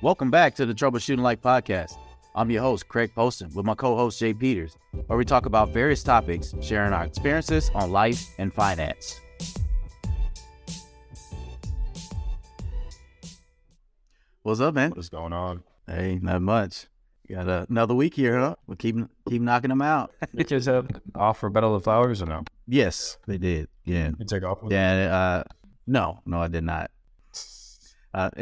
Welcome back to the Troubleshooting Life podcast. I'm your host, Craig Poston, with my co host, Jay Peters, where we talk about various topics, sharing our experiences on life and finance. What's up, man? What's going on? Hey, not much. Got uh, another week here, huh? We keep keep knocking them out. You kids have off for Battle of Flowers or no? yes, they did. Yeah, You take off with yeah. Uh, no, no, I did not. Uh,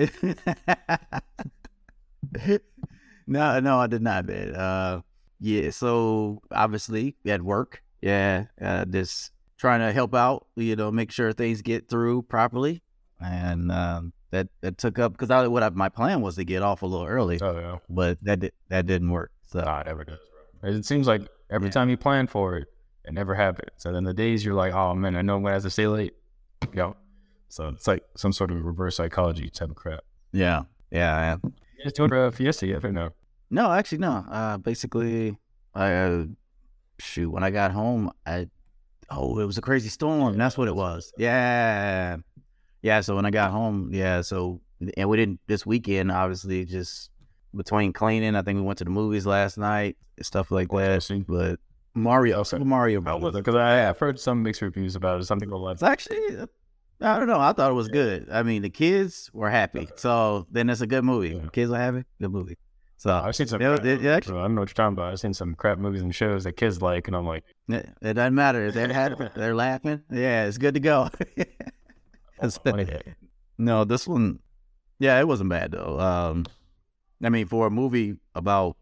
no, no, I did not, man. Uh, yeah. So obviously at work, yeah, uh, just trying to help out, you know, make sure things get through properly, and um, that that took up because I what I, my plan was to get off a little early, Oh yeah. but that did, that didn't work. So Nah, it never does. Bro. It seems like every Yeah. time you plan for it, it never happens. And then the days you're like, oh man, I know I'm gonna have to stay late. Yo. So it's like some sort of reverse psychology type of crap. yeah, yeah. yeah. You just doing a fiesta yet or no? No, actually, no. Uh, basically, I uh, shoot when I got home, I oh, it was a crazy storm. That's what it was. Yeah, yeah. So when I got home, yeah. So and we didn't this weekend. Obviously, just between cleaning, I think we went to the movies last night, stuff like that. But Mario, Okay. Super Mario How Bros. was it? Because I've heard some mixed reviews about it. Some people like It's actually, I don't know. I thought it was good. I mean, the kids were happy, so then it's a good movie. Yeah. Kids are happy, good movie. So I've seen some. Yeah, crap it- it movies, actually- I don't know what you're talking about. I've seen some crap movies and shows that kids like, and I'm like, It, it doesn't matter if they're happy, they're laughing. Yeah, it's good to go. It's- oh, funny that. no, this one, yeah, it wasn't bad though. Um, I mean, for a movie about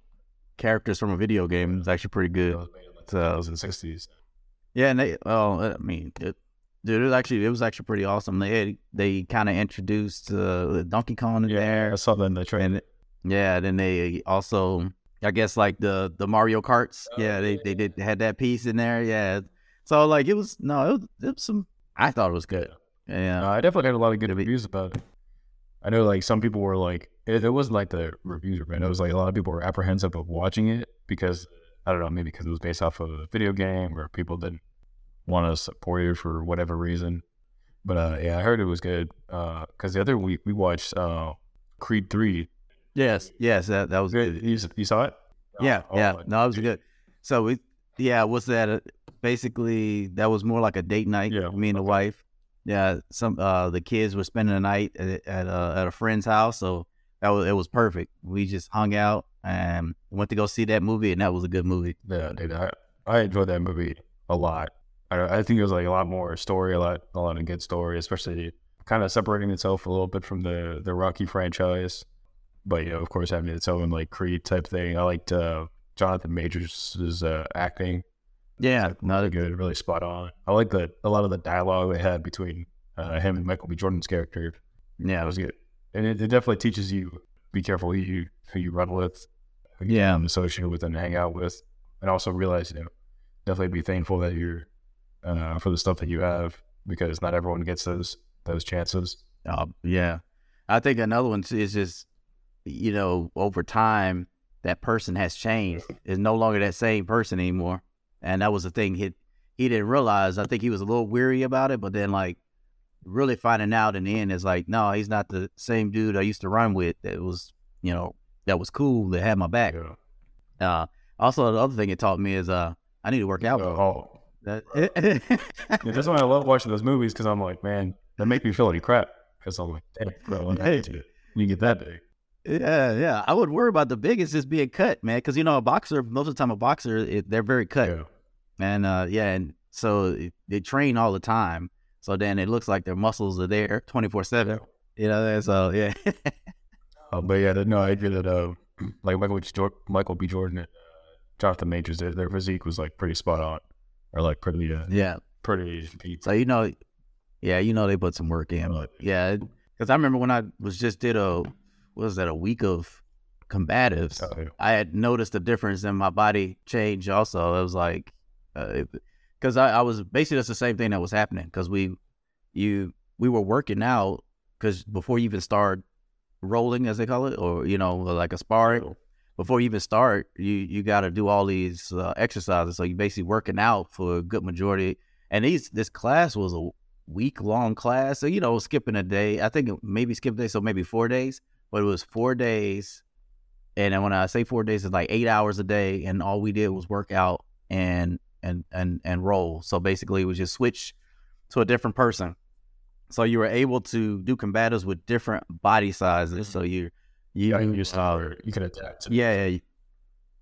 characters from a video game, it's actually pretty good. It was made in the 2060s. Yeah, and they, well, I mean, it, dude, it was actually, it was actually pretty awesome. They had, they kind of introduced uh, Donkey Kong in Yeah, there, I saw that in the trailer. yeah, then they also, I guess, like the the Mario Karts. Oh, yeah, they yeah, they did had that piece in there. Yeah, so like it was no, it was, it was some. I thought it was good. Yeah, No, I definitely had a lot of good reviews about it. I know, like some people were like, it, it wasn't like the reviews were bad. It was like a lot of people were apprehensive of watching it because I don't know, maybe because it was based off of a video game or people didn't want to support it for whatever reason. But uh, yeah, I heard it was good. Because the other week we watched uh, Creed Three. yes, yes, that that was good. You, you saw it? Yeah, Oh, yeah, my no, it was dude. good. So we, yeah, was that? Uh, basically, that was more like a date night. Yeah, me and the wife. Yeah, some uh the kids were spending the night at at, uh, at a friend's house, so that was it was perfect. We just hung out and went to go see that movie, and that was a good movie. Yeah, dude, I, I enjoyed that movie a lot. I, I think it was like a lot more story, a lot, a lot of good story, especially kind of separating itself a little bit from the the Rocky franchise. But you know, of course, having its own like Creed type thing. I liked uh, Jonathan Majors' uh, acting. Yeah, not Really good, really spot on. I like the a lot of the dialogue they had between uh, him and Michael B. Jordan's character. yeah, it was good, and it, it definitely teaches you be careful who you who you run with, who you Yeah. associate with and hang out with, and also realize you know definitely be thankful that you're uh, for the stuff that you have because not everyone gets those those chances. Uh, yeah. I think another one is just, you know, over time, that person has changed. Is no longer that same person anymore. And that was the thing he he didn't realize. I think he was a little weary about it, but then like really finding out in the end is like, no, he's not the same dude I used to run with. That was, you know, that was cool. That had my back. Yeah. Uh, also, the other thing it taught me is uh, I need to work out. Oh, That- yeah, that's why I love watching those movies because I'm like, man, that make me feel like crap because I'm like, damn, bro, I hate it. You get that big. Yeah, yeah. I would worry about the biggest just being cut, man. Because you know, a boxer most of the time, a boxer it, they're very cut, Yeah. and uh, yeah, and so it, they train all the time. So then it looks like their muscles are there twenty four seven. You know, and so yeah, Uh, but yeah, no, I agree that uh, like Michael B. Jordan, Michael B. Jordan and uh, Jonathan Majors, their, their physique was like pretty spot on, or like pretty, uh, yeah. pretty. So you know, yeah, you know they put some work in, but yeah, because I remember when I was just did a what was that a week of combatives. Oh, yeah. I had noticed a difference in my body change. Also, it was like, because I, I was basically that's the same thing that was happening. Because we, you, we were working out because before you even start rolling, as they call it, or you know, like a sparring, before you even start, you you got to do all these uh, exercises. So you basically working out for a good majority. And these this class was a week long class, so you know, skipping a day. I think maybe skip a day, so maybe four days. but it was four days. And then when I say four days, it's like eight hours a day, and all we did was work out and and and and roll. So basically, it was just switch to a different person. So you were able to do combatives with different body sizes. So you you Yeah, you just uh, you can adapt. To yeah, yeah,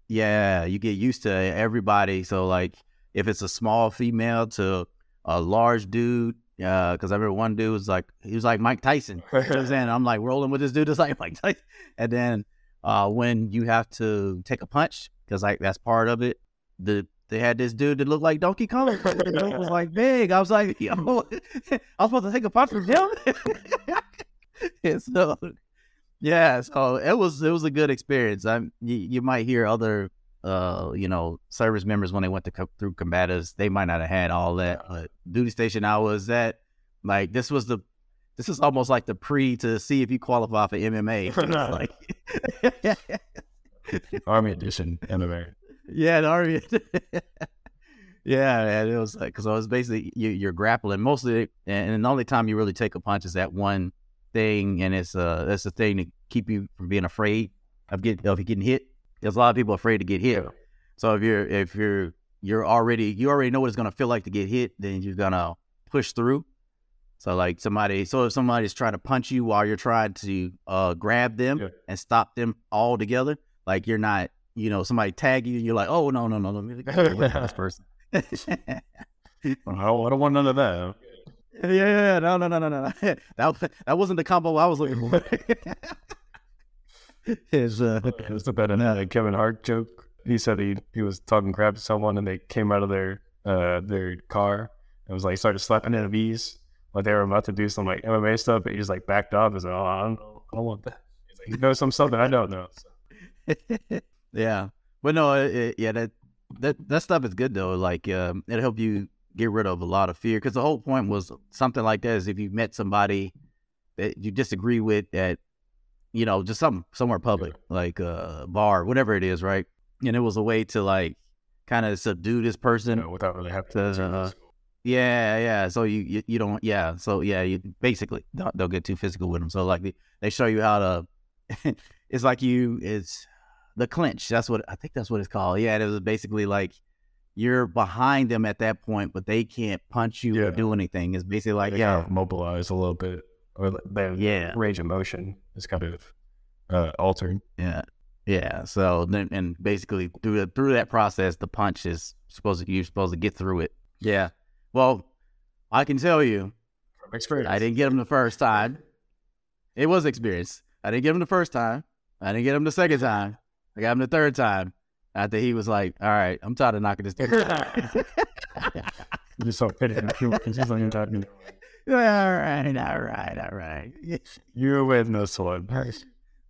yeah. You get used to everybody. So like, if it's a small female to a large dude, because I remember one dude was like, he was like Mike Tyson. You know I'm? I'm like rolling with this dude that's like Mike Tyson. And then uh, when you have to take a punch, because like that's part of it. The they had this dude that looked like Donkey Kong. it was like big. I was like, yo, I was supposed to take a punch from him. and so yeah, so it was it was a good experience. I'm you, you might hear other uh you know service members when they went to co- through combatives, they might not have had all that. But duty station I was at, like this was the this is almost like the pre to see if you qualify for MMA. Like Army edition MMA. yeah, the army. yeah, and it was like because I was basically you, you're grappling mostly, and, and the only time you really take a punch is that one thing, and it's a that's the thing to keep you from being afraid of getting of getting hit. There's a lot of people afraid to get hit. Yeah. So if you're if you're you're already you already know what it's gonna feel like to get hit, then you're gonna push through. So like somebody, so if somebody's trying to punch you while you're trying to uh grab them Yeah. and stop them all together, like you're not, you know, somebody tag you, and you're like, oh no no no, let me get this person. I don't, I don't want none of that. Yeah, yeah, no no no no no, that that wasn't the combo I was looking for. It's, uh, It was than that Kevin Hart joke. He said he, he was talking crap to someone and they came out of their uh their car and was like started slapping V's like they were about to do some like MMA stuff, but he just like backed off and said, "Oh, I don't know, I don't want that." He's like, "He knows some stuff that I don't know." So, yeah, but no, it, it- yeah, that that that stuff is good though. Like, um, it'll help you get rid of a lot of fear because the whole point was something like that is if you met somebody that you disagree with at, you know, just some somewhere public, like a bar, whatever it is, right? And it was a way to like kind of subdue this person. know, without really having To, to. uh, Yeah, yeah. So you you, you don't yeah. So yeah, you basically don't, don't get too physical with them. So like they, they show you how to. it's like you it's the clinch. That's what I think. That's what it's called. Yeah, it was basically like you're behind them at that point, but they can't punch you or do anything. It's basically like yeah, mobilize a little bit, or their yeah, range of motion is kind of uh, altered. yeah, yeah. So then and basically through the, through that process, the punch is supposed to you're supposed to get through it. Yeah. Well, I can tell you. From experience, I didn't get him the first time. It was experience. I didn't get him the first time. I didn't get him the second time. I got him the third time. After he was like, "All right, I'm tired of knocking this dude." You just saw pity. It's like you're talking. all right, all right, all right. You're with no sword.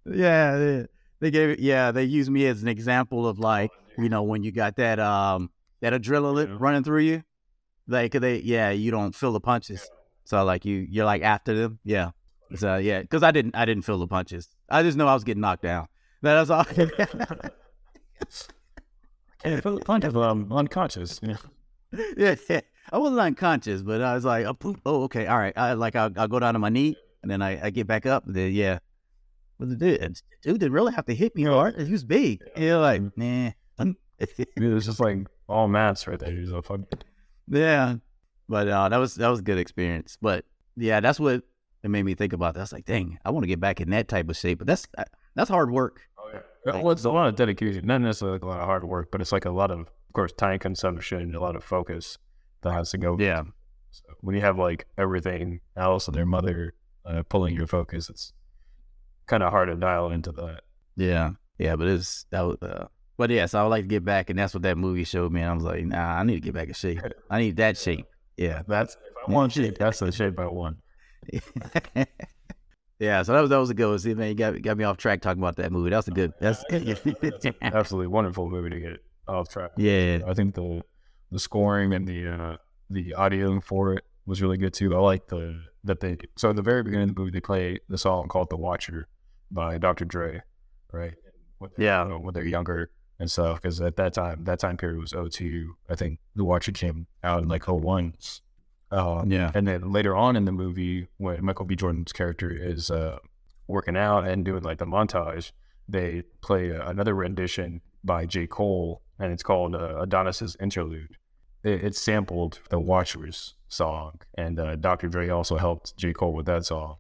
Yeah, they, they gave it. Yeah, they used me as an example of like, you know, when you got that um that adrenaline Yeah. running through you, like they, yeah, you don't feel the punches. So like you, you're like after them. Yeah. So yeah, because I didn't, I didn't feel the punches. I just know I was getting knocked down. That's all. Can't feel the punch if I'm unconscious. You know? yeah, yeah. I wasn't unconscious, but I was like, oh, oh okay, all right. I like I'll, I'll go down to my knee, and then I, I get back up. Then yeah, but the dude, the dude didn't really have to hit me hard. He was big. Yeah, like nah. Dude, It's just like all mats right there. So fuck. yeah, but uh, that was that was a good experience. But yeah, that's what it made me think about. That's like, dang, I want to get back in that type of shape. But that's that's hard work. Well, it's a lot of dedication, not necessarily like a lot of hard work, but it's like a lot of, of course, time consumption, a lot of focus that has to go. Yeah, So when you have like everything else and their mother uh, pulling your focus, it's kind of hard to dial into that. yeah, yeah. But it's that was. Uh, but yeah, so I would like to get back, and that's what that movie showed me. And I was like, nah, I need to get back in shape. I need that shape. Yeah. That's if I want shape, that's the shape I want. yeah, so that was that was a good one. See, man, you got got me off track talking about that movie. That was a good. That's Absolutely wonderful movie to get off track. yeah, I think the the scoring and the uh, the audio for it was really good too. I like the that they so at the very beginning of the movie they play the song called "The Watcher" by Dr. Dre, right? When Yeah. you know, when they're younger and stuff. Because at that time, that time period was 02. I think The Watcher came out in like 01. Uh, yeah, and then later on in the movie, when Michael B. Jordan's character is uh, working out and doing like the montage, they play another rendition by J. Cole, and it's called uh, Adonis's Interlude. It, it sampled the Watchers song, and uh, Dr. Dre also helped J. Cole with that song.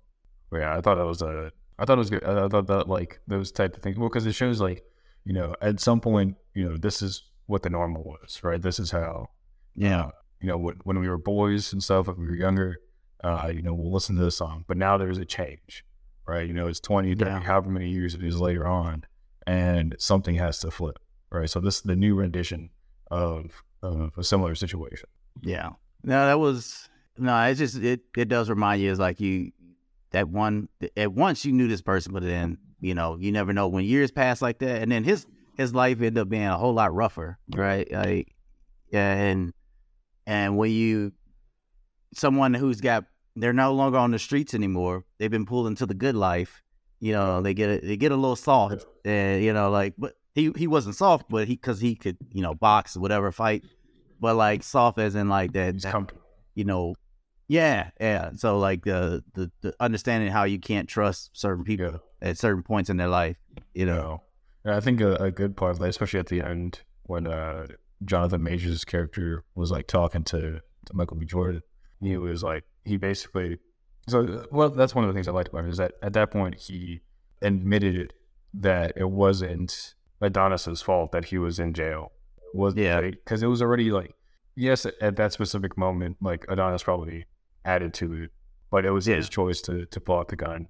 But yeah, I thought that was a, I thought it was good. I thought that like those type of things, well, because it shows like, you know, at some point, you know, this is what the normal was, right? This is how, Yeah. uh, you know, when, when we were boys and stuff, when we were younger, uh, you know, we'll listen to the song. But now there's a change, right? You know, it's 20, 30, Yeah. however many years it is later on, and something has to flip, right? So this is the new rendition of, of a similar situation. Yeah. No, that was no. It's just it. It does remind you. It's like you that one at once you knew this person, but then you know you never know when years pass like that, and then his his life ended up being a whole lot rougher, right? Like, yeah, and and when you someone who's got they're no longer on the streets anymore. They've been pulled into the good life. You know, they get a, they get a little soft, and you know, like, but he he wasn't soft, but he because he could you know box whatever fight, but like soft as in like that, that you know, yeah, yeah. So like the the, the understanding how you can't trust certain people Yeah. at certain points in their life, you know. And I think a, a good part, especially at the end, when uh, Jonathan Majors' character was like talking to, to Michael B. Jordan, he was like, he basically, so well, that's one of the things I liked about him is that at that point he admitted that it wasn't Adonis's fault that he was in jail. It was Yeah. because it was already like, yes, at that specific moment, like Adonis probably added to it, but it was Yeah. his choice to to pull out the gun,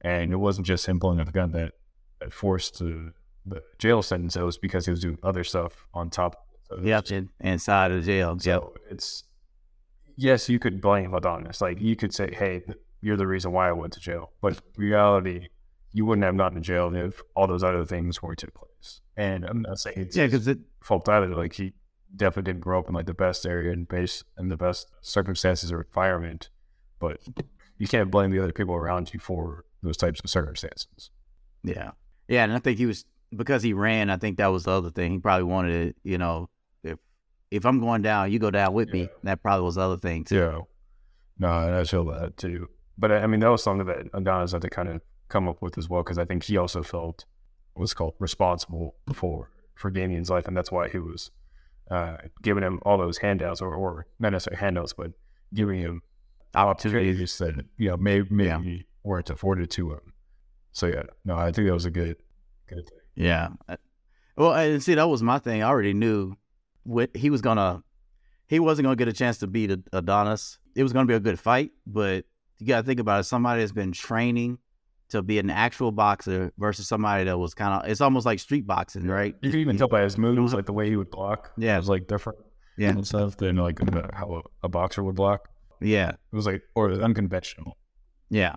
and it wasn't just him pulling out the gun that that forced the, the jail sentence. It was because he was doing other stuff on top. Yep, in, inside of jail. Yep. It's yes, you could blame Adonis. Like you could say, "Hey, you're the reason why I went to jail," but reality, you wouldn't have gotten to jail if all those other things were took place. And I'm not saying it's Yeah, because it fault either. Like he definitely didn't grow up in like the best area and base and the best circumstances or environment, but you can't blame the other people around you for those types of circumstances. Yeah. Yeah, and I think he was because he ran, I think that was the other thing. He probably wanted it, you know, if I'm going down, you go down with me. That probably was the other thing too. Yeah. No, and I feel that too. But I I mean, that was something that Adonis had to kind of come up with as well, because I think he also felt what's called responsible for for Damian's life, and that's why he was uh, giving him all those handouts, or, or not necessarily handouts, but giving him opportunities that you know maybe maybe weren't afforded to him. So yeah, no, I think that was a good good thing. Yeah. Uh, Well, and see, that was my thing. I already knew he was gonna. He wasn't gonna get a chance to beat Adonis. It was gonna be a good fight, but you gotta think about it. Somebody that's been training to be an actual boxer versus somebody that was kind of. It's almost like street boxing, right? You can even tell by his moves, like the way he would block. Yeah. it was like different Yeah. and stuff than like how a, a boxer would block. Yeah. It was like or unconventional. Yeah.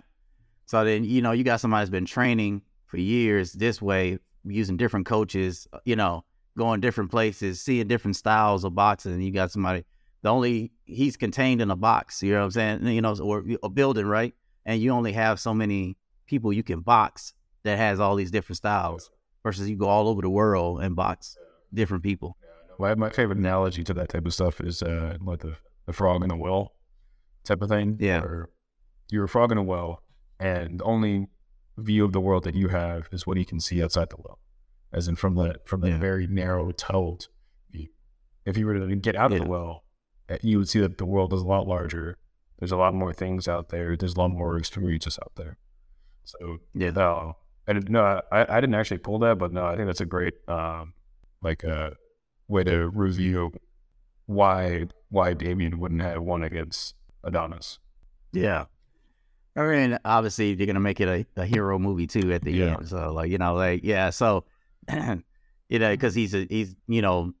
So then, you know, you got somebody that's been training for years this way, using different coaches, uh, you know, going different places, seeing different styles of boxing. And you got somebody, the only, he's contained in a box, you know what I'm saying? You know, or a building, right? And you only have so many people you can box that has all these different styles versus you go all over the world and box different people. My, my favorite analogy to that type of stuff is uh, like the, the frog in a well type of thing. Yeah. Where you're a frog in a well, and the only view of the world that you have is what you can see outside the well, as in from the from the Yeah. very narrow tunneled view. If you were to get out of the well, uh, you would see that the world is a lot larger. There's a lot more things out there. There's a lot more experiences out there. So Yeah. no, and no, I, I didn't actually pull that, but no, I think that's a great um, like uh, way to review why why Damian wouldn't have won against Adonis. Yeah. I mean, obviously they're gonna make it a, a hero movie too at the Yeah. end. So like, you know, like yeah, so you know, mm-hmm. because he's a, he's you know,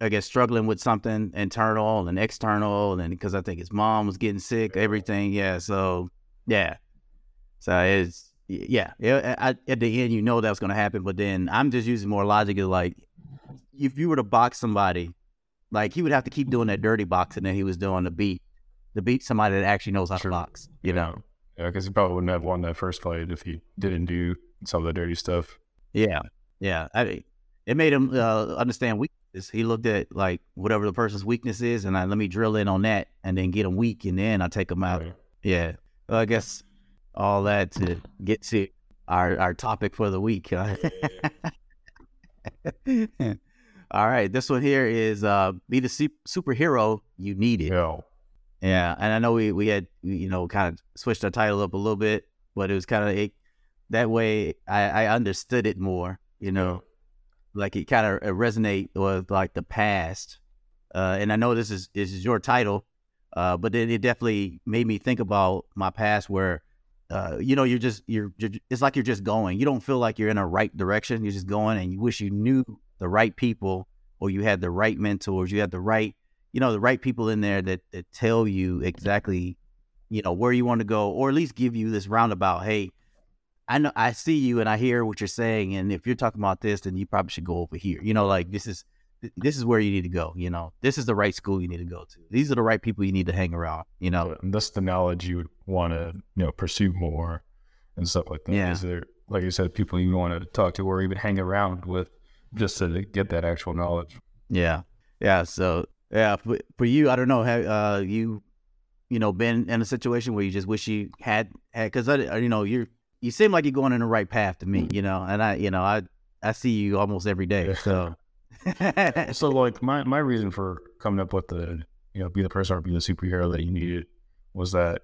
I guess struggling with something internal and external, and because I think his mom was getting sick, everything. Yeah. So yeah. So it's yeah. yeah I, at the end, you know that's gonna happen, but then I'm just using more logic of like, if you were to box somebody, like he would have to keep doing that dirty boxing that he was doing to beat to beat somebody that actually knows how to box. You know. yeah, because he probably wouldn't have won that first fight if he didn't do some of the dirty stuff. Yeah, yeah. I mean, it made him uh, understand weakness. He looked at like whatever the person's weakness is, and I let me drill in on that, and then get him weak, and then I take him out. Right. Yeah. Well, I guess all that to get to our our topic for the week. All right, this one here is uh, be the su- superhero you needed. Yeah. Yeah, and I know we we had you know kind of switched our title up a little bit, but it was kind of that way I, I understood it more. You know, like it kind of resonate with like the past. Uh, and I know this is this is your title, uh, but then it definitely made me think about my past where. Uh, you know, you're just you're, you're it's like you're just going. You don't feel like you're in a right direction. You're just going, and you wish you knew the right people or you had the right mentors. You had the right you know the right people in there that, that tell you exactly you know where you want to go or at least give you this roundabout hey i know i see you and i hear what you're saying and if you're talking about this then you probably should go over here you know like this is this is where you need to go you know this is the right school you need to go to these are the right people you need to hang around you know and that's the knowledge you would want to you know pursue more and stuff like that Yeah. is there like you said people you want to talk to or even hang around with just to get that actual knowledge Yeah, yeah. So yeah, for, for you, I don't know. Have uh, you, you know, been in a situation where you just wish you had had? Because you know, you're you seem like you're going in the right path to me. You know, and I, you know, I I see you almost every day. So so like my my reason for coming up with the you know be the person or be the superhero that you needed was that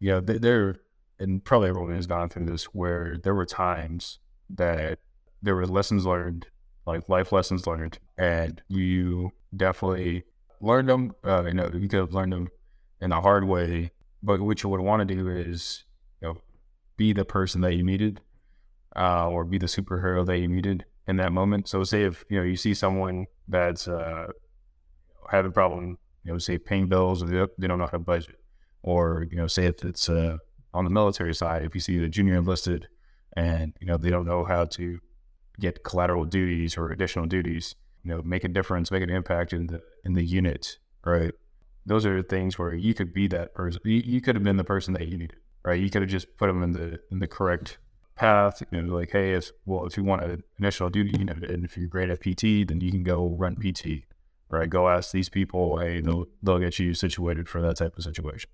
you know th- there and probably everyone has gone through this where there were times that there were lessons learned like life lessons learned and you definitely learned them uh, you know you could have learned them in a hard way but what you would want to do is be the person that you needed uh, or be the superhero that you needed in that moment. So say if you know you see someone that's uh, having a problem, you know, say paying bills or they don't, know how to budget, or you know, say if it's uh, on the military side, if you see the junior enlisted and you know they don't know how to get collateral duties or additional duties, you know, make a difference, make an impact in the in the unit, right? Those are things where you could be that person. You, you could have been the person that you needed, right? You could have just put them in the in the correct path. You know, like, hey, if well, if you want an initial duty, you know, and if you're great at PT, then you can go run PT, right? Go ask these people, hey, they'll they'll get you situated for that type of situation.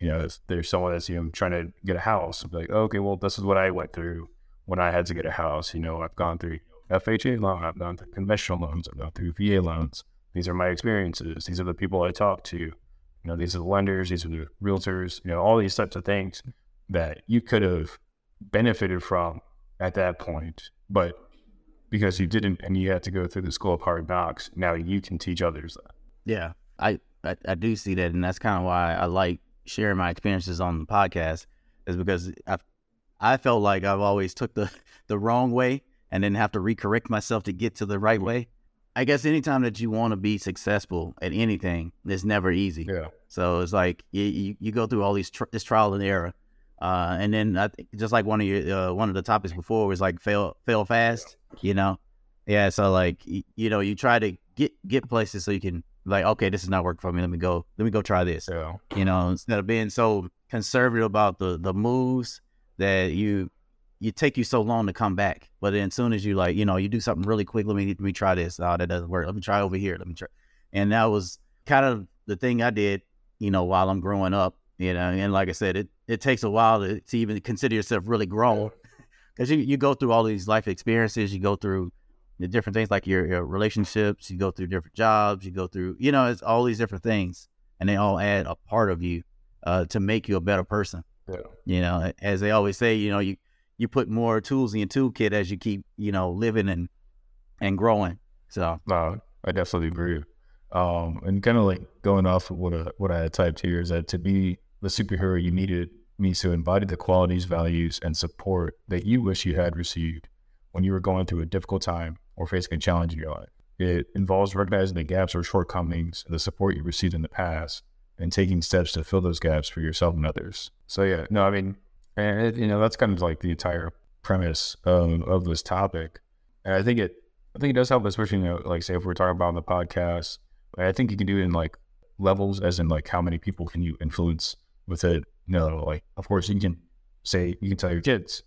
You know, if there's someone that's you know trying to get a house, like, okay, well, this is what I went through when I had to get a house. You know, I've gone through FHA loan, I've gone through conventional loans, I've gone through VA loans. These are my experiences. These are the people I talk to. You know, these are the lenders, these are the realtors. You know, all these types of things that you could have benefited from at that point, but because you didn't and you had to go through the school of hard knocks, now you can teach others that. yeah, I, I I do see that, and that's kind of why I like sharing my experiences on the podcast, is because I I felt like I've always took the the wrong way and then have to recorrect myself to get to the right mm. way. I guess anytime that you want to be successful at anything, it's never easy. Yeah. So it's like you, you, you go through all these tr- this trial and error, uh, and then I just like one of your uh, one of the topics before was like fail fail fast, you know, yeah. So like y- you know you try to get get places so you can like okay this is not working for me let me go let me go try this So you know instead of being so conservative about the the moves that you you take you so long to come back but then as soon as you like you know you do something really quick let me let me try this. Oh that doesn't work. Let me try over here. Let me try. And that was kind of the thing i did you know while i'm growing up you know and like i said it it takes a while to, to even consider yourself really grown because you, you go through all these life experiences. You go through the different things like your, your relationships. You go through different jobs. You go through you know it's all these different things and they all add a part of you uh, to make you a better person. Yeah. you know as they always say you know you you put more tools in your toolkit as you keep you know living and and growing so No, I definitely agree. Um, and kind of like going off of what I, what I had typed here is that to be the superhero you needed means to embody the qualities, values, and support that you wish you had received when you were going through a difficult time or facing a challenge in your life. It involves recognizing the gaps or shortcomings the support you received in the past and taking steps to fill those gaps for yourself and others. So yeah, no, I mean, and it, you know, that's kind of like the entire premise of, of this topic. And I think it, I think it does help, especially, you know, like say if we're talking about on the podcast, I think you can do it in like levels, as in like how many people can you influence with it. You know, like of course you can say you can tell your kids,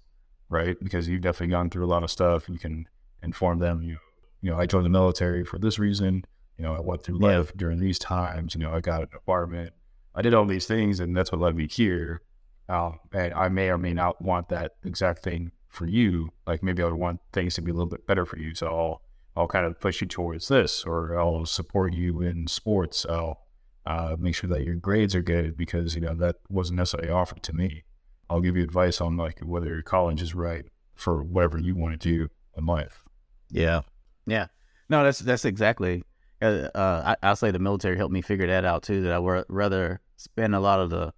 right? Because you've definitely gone through a lot of stuff. You can inform them. You, you know, I joined the military for this reason. You know, I went through Yeah. life during these times. You know, I got an apartment. I did all these things, and that's what led me here. Um, and I may or may not want that exact thing for you, like maybe I would want things to be a little bit better for you. So I'll I'll kind of push you towards this, or I'll support you in sports. I'll uh, make sure that your grades are good because you know that wasn't necessarily offered to me. I'll give you advice on like whether your college is right for whatever you want to do in life. Yeah, yeah. No, that's that's exactly. Uh, uh, I, I'll say the military helped me figure that out too. That I would rather spend a lot of the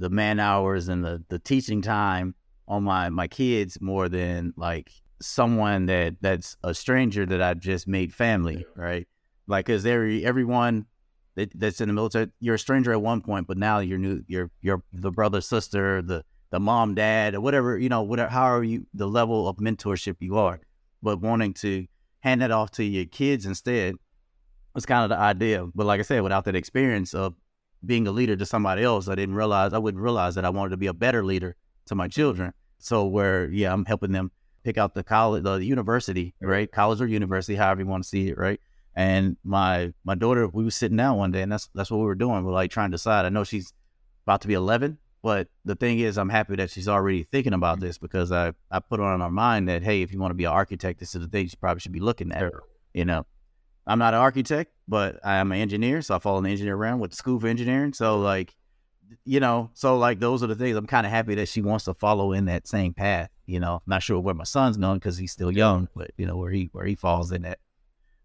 the man hours and the the teaching time on my my kids more than like someone that that's a stranger that I just made family, right? Like, cause every everyone that, that's in the military, you're a stranger at one point, but now you're new, you're you're the brother, sister, the the mom, dad, or whatever you know, whatever however you the level of mentorship you are, but wanting to hand that off to your kids instead was kind of the idea. But like I said, without that experience of being a leader to somebody else, I didn't realize I wouldn't realize that I wanted to be a better leader to my children. So where yeah, I'm helping them pick out the college, the university, right? College or university, however you want to see it, right? And my my daughter, we were sitting down one day, and that's that's what we were doing. We're like trying to decide. I know she's about to be 11, but the thing is, I'm happy that she's already thinking about mm-hmm. this because I I put on her mind that hey, if you want to be an architect, this is the thing you probably should be looking at. You know, I'm not an architect, but I'm an engineer, so I follow an engineer around with the school for engineering. So like you know, so like those are the things I'm kind of happy that she wants to follow in that same path. You know, I'm not sure where my son's going because he's still young, but you know where he where he falls in that.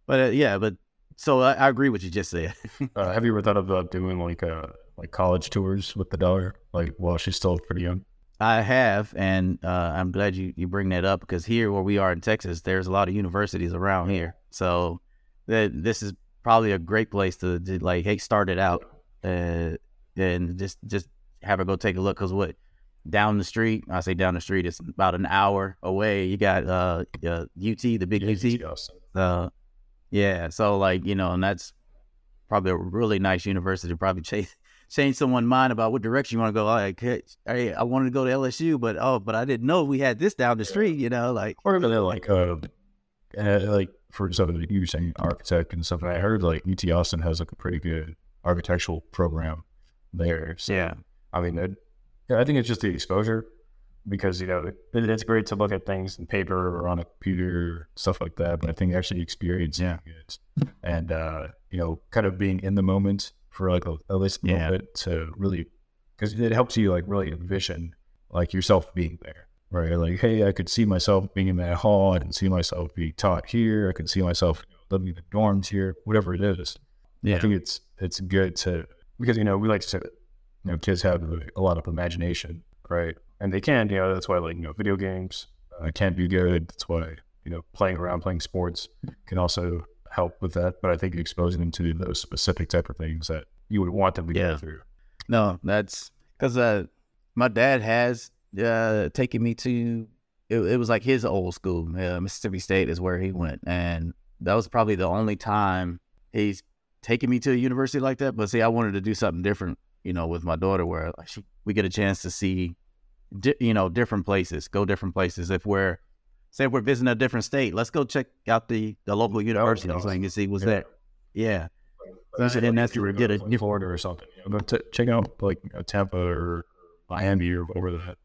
But uh, yeah, but so I, I, agree with you just said. uh, have you ever thought about doing like uh like college tours with the daughter, like while she's still pretty young? I have, and uh, I'm glad you, you bring that up because here where we are in Texas, there's a lot of universities around here. So that this is probably a great place to, to like hey start it out. Uh, and just just have her go take a look. Cause what down the street, I say down the street, it's about an hour away. You got uh, uh UT, the big yeah, UT. Uh, yeah. So like you know, and that's probably a really nice university. Probably change change someone's mind about what direction you want to go. Like, hey, I wanted to go to LSU, but oh, but I didn't know we had this down the street. You know, like or like uh, uh like for something you were saying architect and stuff. I heard like UT Austin has like a pretty good architectural program there. So, yeah. I mean, it, yeah, I think it's just the exposure because, you know, it, it's great to look at things in paper or on a computer, stuff like that. But I think actually experiencing yeah. it and, uh, you know, kind of being in the moment for like a, at least a yeah. little bit to really, because it helps you like really envision like yourself being there. Right. Like, hey, I could see myself being in that hall. I can see myself being taught here. I can see myself living in the dorms here, whatever it is. Yeah. I think it's it's good to because you know we like to say that you know kids have a lot of imagination, right? And they can, you know, that's why like you know video games uh, can be good. That's why you know playing around, playing sports can also help with that. But I think exposing them to those specific type of things that you would want them to yeah. go through. No, that's because uh, my dad has uh, taken me to. It, it was like his old school. Uh, Mississippi State is where he went, and that was probably the only time he's taking me to a university like that. But see, I wanted to do something different, you know, with my daughter, where she, we get a chance to see, di- you know, different places, go different places. If we're say if we're visiting a different state, let's go check out the the local university awesome. so you can see what's yeah. there. Yeah. That's and that's you get a like Florida or something. You know, go t- check out like you know, Tampa or Miami or whatever the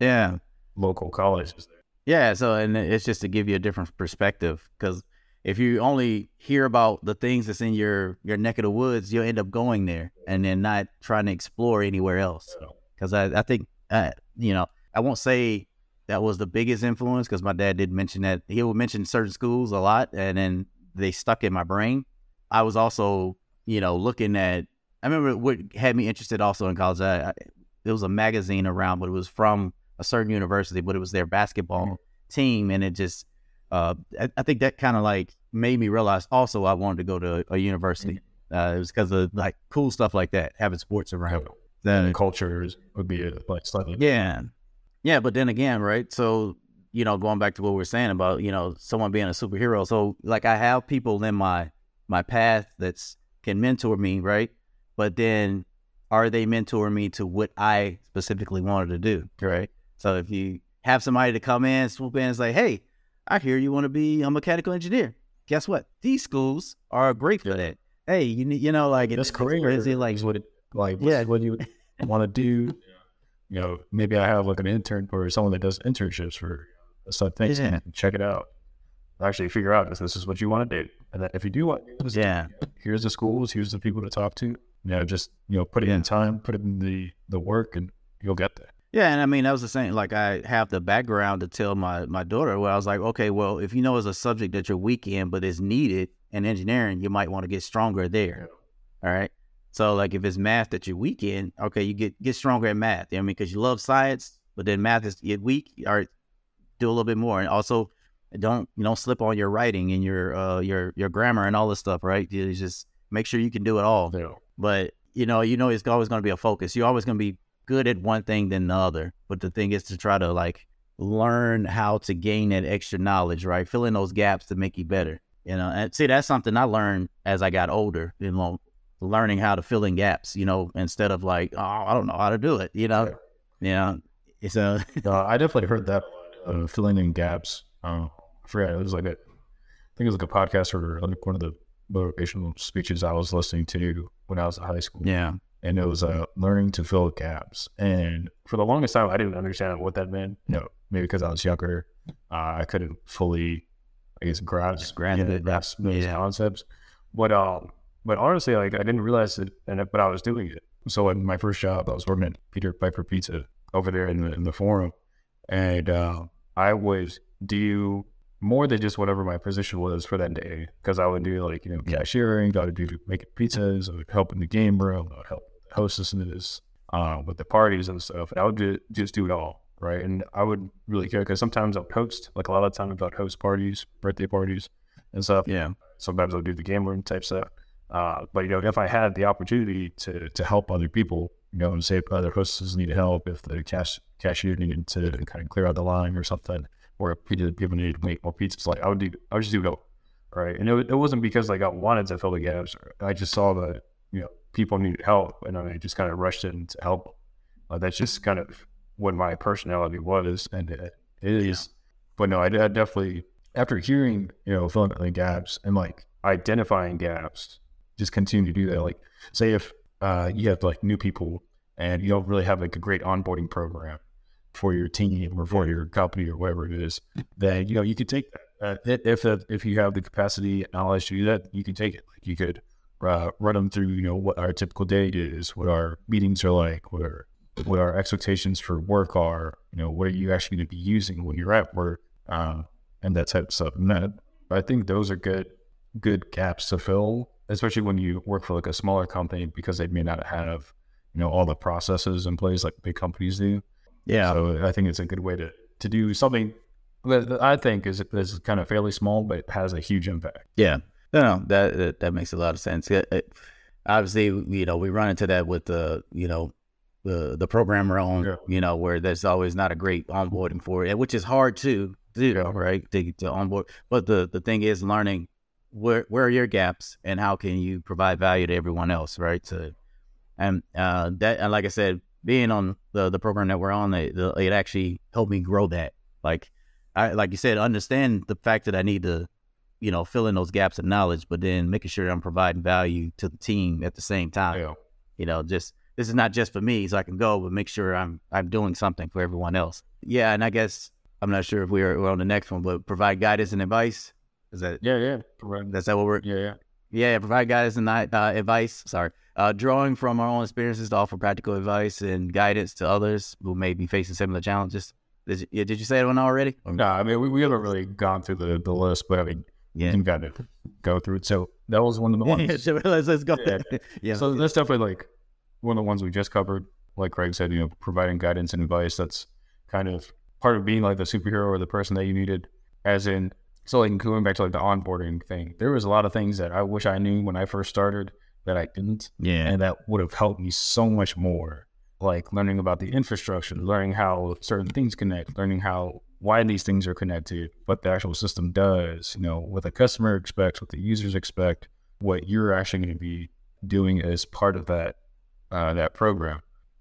yeah local colleges there. Yeah, so and it's just to give you a different perspective because if you only hear about the things that's in your your neck of the woods, you'll end up going there and then not trying to explore anywhere else. Because I, I think, uh, you know, I won't say that was the biggest influence because my dad did mention that he would mention certain schools a lot and then they stuck in my brain. I was also, you know, looking at, I remember what had me interested also in college. I, I, it was a magazine around, but it was from a certain university, but it was their basketball mm-hmm. team. And it just, uh, I, I, think that kind of like made me realize also I wanted to go to a university. Mm-hmm. Uh, it was because of like cool stuff like that, having sports around. Then cultures would be like slightly. Yeah, yeah, but then again, right? So you know, going back to what we are saying about you know someone being a superhero. So like I have people in my my path that's can mentor me, right? But then are they mentoring me to what I specifically wanted to do, right? So if you have somebody to come in, swoop in, and say, "Hey, I hear you want to be a mechanical engineer. Guess what? These schools are great for that. Hey, you you know like this career is it like what it like yeah what you want to do. You know, maybe I have like an intern or someone that does internships for So thanks, Yeah. check it out. Actually, figure out if this is what you want to do, and then if you do want, to do this, Yeah. here's the schools, here's the people to talk to. You know, just you know, put it in time, put it in the the work, and you'll get there. Yeah, and I mean that was the same. Like I have the background to tell my my daughter where I was like, okay, well, if you know it's a subject that you're weak in, but is needed in engineering, you might want to get stronger there. All right. So like if it's math that you're weak in, okay, you get get stronger in math. You know I mean, because you love science, but then math is you're weak. All right, do a little bit more, and also don't you don't slip on your writing and your uh your your grammar and all this stuff. Right. You just make sure you can do it all Yeah. but you know, you know, it's always going to be a focus. You're always going to be good at one thing than the other. But the thing is to try to like learn how to gain that extra knowledge, right? Fill in those gaps to make you better. You know, and see, that's something I learned as I got older. You know, learning how to fill in gaps. You know, instead of like, oh, I don't know how to do it. You know, yeah, a Uh, I definitely heard that uh, filling in gaps. Uh, I forget. It was like a, I think it was like a podcast or like one of the motivational speeches I was listening to when I was in high school. yeah, and it was uh, learning to fill gaps. And for the longest time, I didn't understand what that meant. No, maybe because I was younger, uh, I couldn't fully, I guess, grasp, Grasp yeah, grasp those Yeah. concepts. But um, but honestly, like I didn't realize it, and but I was doing it. So in my first job, I was working at Peter Piper Pizza over there in the in the forum, and uh, I would do more than just whatever my position was for that day. Because I would do like you know cashiering, I would do making pizzas, I would help in the game room, I would help the hostesses, uh, with the parties and stuff. And I would ju- just do it all, right? And I would really care because sometimes I'll host, like a lot of times I'll host parties, birthday parties, and stuff yeah, sometimes I'll do the game room type stuff. Uh, but you know, if I had the opportunity to to help other people, you know, and say if other hostesses need help, if the cash cashier needed to kind of clear out the line or something, or if people needed to make more pizzas, like I would do, I would just do it all, right? And it, it wasn't because like I wanted to fill the gaps. I just saw that people needed help, and I just kind of rushed in to help. Uh, that's just kind of what my personality was, and it, it is. But no, I, I definitely after hearing you know filling in the gaps and like identifying gaps, just continue to do that. Like, say if uh, you have like new people and you don't really have like a great onboarding program for your team or for your company or whatever it is, then you know you could take that. Uh, if if if you have the capacity and knowledge to do that, you can take it. Like you could uh, run them through, you know, what our typical day is, what our meetings are like, what our what our expectations for work are. You know, what are you actually going to be using when you're at work, uh, and that type of stuff. And that I think those are good good gaps to fill, especially when you work for like a smaller company because they may not have you know all the processes in place like big companies do. yeah. So I think it's a good way to to do something that that I think is is kind of fairly small, but has a huge impact. Yeah, no, no, that that, that makes a lot of sense. It, it- obviously, you know, we run into that with the, you know, the the programmer on, Yeah. you know, where there's always not a great onboarding for it, which is hard to do, right? To, to onboard, but the the thing is learning where where are your gaps and how can you provide value to everyone else, right? To and uh, that, and like I said, being on the the program that we're on, it, it actually helped me grow that. Like, I like you said, understand the fact that I need to you know, filling those gaps of knowledge, but then making sure I'm providing value to the team at the same time. Yeah. You know, just this is not just for me, so I can go, but make sure I'm I'm doing something for everyone else. Yeah, and I guess I'm not sure if we're, we're on the next one, but provide guidance and advice. Is that Yeah, yeah, Right. that's that what we're yeah, yeah. yeah, provide guidance and uh, advice. Sorry, uh, drawing from our own experiences to offer practical advice and guidance to others who may be facing similar challenges. Did you, did you say that one already? No, I mean we, we haven't really gone through the, the list, but I mean Yeah. you can kind of go through it. So that was one of the ones. let's, let's go. Yeah. Yeah. So that's definitely like one of the ones we just covered. Like Craig said, you know, providing guidance and advice. That's kind of part of being like the superhero or the person that you needed. As in, so like going back to like the onboarding thing, there was a lot of things that I wish I knew when I first started that I didn't, yeah. and that would have helped me so much more. Like learning about the infrastructure, learning how certain things connect, learning how why these things are connected, what the actual system does, you know, what the customer expects, what the users expect, what you're actually going to be doing as part of that uh, that program.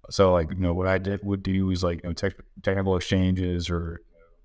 So, like, you know, what I did would do is like you know, tech, technical exchanges or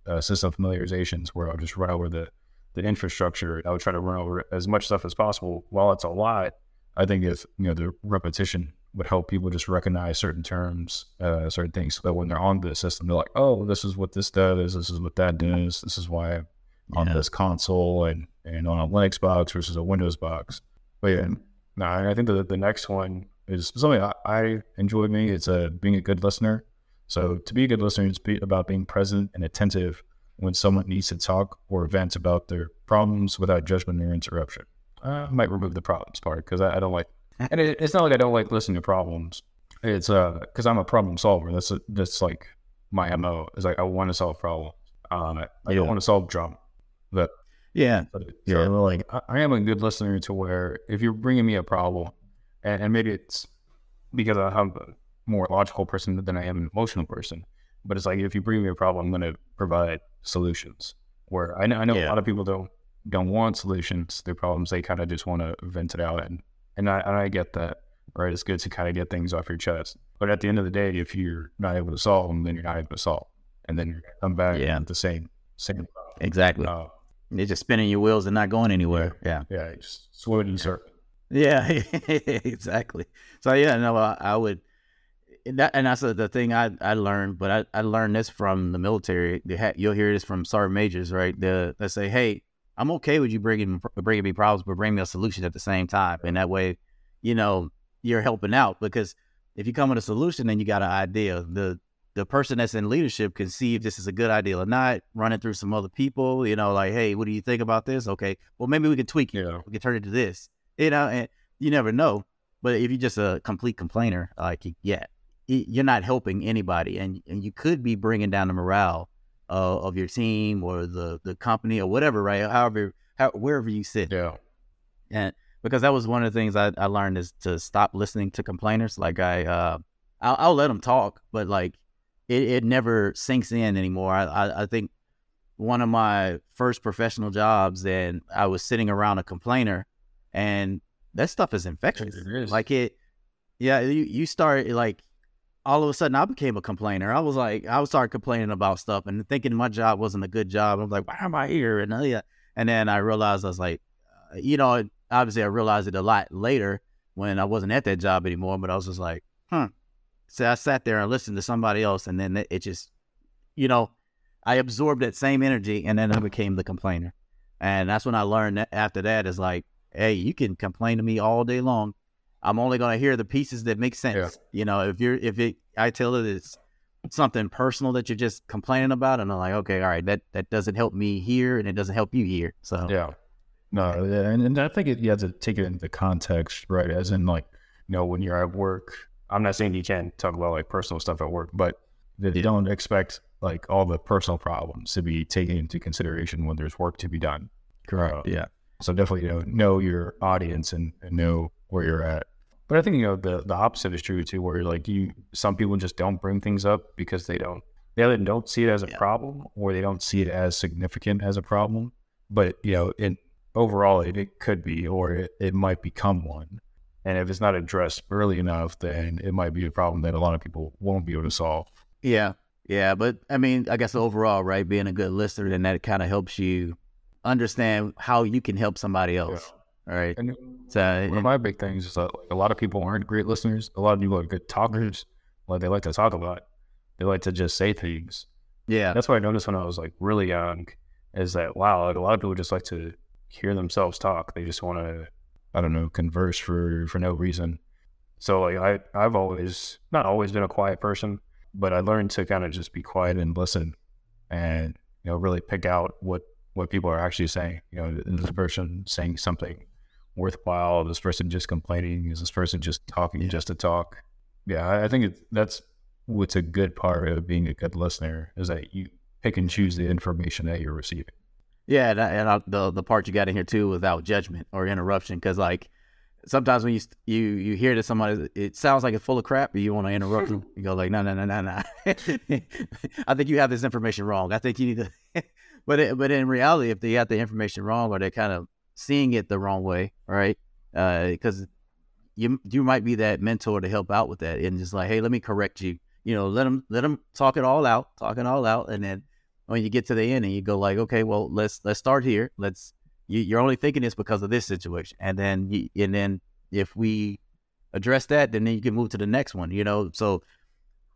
uh, system familiarizations, where I'll just run over the the infrastructure. I would try to run over as much stuff as possible. While it's a lot, I think if you know the repetition would help people just recognize certain terms, uh, certain things, so that when they're on the system, they're like, "Oh, this is what this does. This is what that does. This is why I'm on Yeah. this console and and on a Linux box versus a Windows box." But yeah, no, I think the the next one is something I, I enjoy. Me, it's uh, being a good listener. So to be a good listener, it's be about being present and attentive when someone needs to talk or vent about their problems without judgment or interruption. Uh, I might remove the problems part because I, I don't like, and it, it's not like I don't like listening to problems. It's uh because I'm a problem solver. That's a, that's like my mo. Is like I want to solve problems. Um, I, I Yeah. don't want to solve drama. But Yeah. so Yeah. like I, I am a good listener to where if you're bringing me a problem, and, and maybe it's because I'm a more logical person than I am an emotional person, but it's like if you bring me a problem, I'm going to provide solutions. Where I know, I know a lot of people don't don't want solutions to their problems; they kind of just want to vent it out, and and I and I get that. Right, it's good to kind of get things off your chest. But at the end of the day, if you're not able to solve them, then you're not able to solve, and then you're come back Yeah. the same same problem. Exactly. Uh, You're just spinning your wheels and not going anywhere. Yeah. yeah, you just swimming in circles. Yeah, exactly. So yeah, no, I, I would. and That, and that's the, the thing I, I learned, but I, I learned this from the military. They ha- you'll hear this from sergeant majors, right? The, they say, "Hey, I'm okay with you bringing bringing me problems, but bring me a solution at the same time." And that way, you know, you're helping out because if you come with a solution, then you got an idea. The the person that's in leadership can see if this is a good idea or not. Run it through some other people, you know, like, "Hey, what do you think about this?" Okay, well, maybe we can tweak it Yeah. we can turn it to this. You know, and you never know. But if you're just a complete complainer, like yeah, you're not helping anybody, and and you could be bringing down the morale uh, of your team or the the company or whatever, right? However, how, wherever you sit, Yeah. and because that was one of the things I, I learned is to stop listening to complainers. Like I, uh, I'll, I'll let them talk, but like it, it never sinks in anymore. I, I, I think one of my first professional jobs, and I was sitting around a complainer, and that stuff is infectious. It is. Like it, yeah. You you start like all of a sudden I became a complainer. I was like I started complaining about stuff and thinking my job wasn't a good job. I'm like, why am I here? And uh, yeah, and then I realized I was like, uh, you know, obviously I realized it a lot later when I wasn't at that job anymore. But I was just like, hmm. So I sat there and listened to somebody else, and then it- it just, you know, I absorbed that same energy, and then I became the complainer. And that's when I learned that after that is like, hey, you can complain to me all day long. I'm only gonna hear the pieces that make sense. Yeah. You know, if you're if it I tell it it's something personal that you're just complaining about, and I'm like, okay, all right, that that doesn't help me here, and it doesn't help you here. So Yeah. No, yeah, and, and I think it, you have to take it into context, right? As in, like, you know, when you're at work, I'm not saying you can't talk about like personal stuff at work, but that you don't expect like all the personal problems to be taken into consideration when there's work to be done. correct. Uh, yeah. So definitely, you know, know your audience and, and know where you're at. But I think you know the the opposite is true too, where like you, some people just don't bring things up because they don't they either don't see it as a Yeah. problem or they don't see it as significant as a problem. But you know, in overall, it, it could be or it, it might become one. And if it's not addressed early enough, then it might be a problem that a lot of people won't be able to solve. Yeah, yeah, but I mean, I guess overall, right, being a good listener, then that kind of helps you understand how you can help somebody else, right? And So, One of my big things is that like, a lot of people aren't great listeners. A lot of people are good talkers. Like they like to talk a lot. They like to just say things. yeah, That's what I noticed when I was like really young. Is that wow? Like a lot of people just like to hear themselves talk. They just want to, I don't know, converse for for no reason. So like I I've always not always been a quiet person, but I learned to kind of just be quiet and listen, and you know really pick out what what people are actually saying. You know, is this person saying something worthwhile? Is this person just complaining? Is this person just talking Yeah. just to talk? Yeah, I, think it, that's what's a good part of being a good listener is that you pick and choose the information that you're receiving. yeah, and, I, and I, the the part you got in here too, without judgment or interruption, because like sometimes when you you you hear that somebody it sounds like it's full of crap, but you want to interrupt them, you go like, no, no, no, no, no. I think you have this information wrong. I think you need to, but it, but in reality, if they have the information wrong or they're kind of seeing it the wrong way, right? Uh, because you you might be that mentor to help out with that, and just like, hey, let me correct you. You know, let them let them talk it all out, talk it all out, and then when you get to the end and you go like, okay, well, let's let's start here. Let's you, you're only thinking this because of this situation, and then you, and then if we address that, then then you can move to the next one. You know, so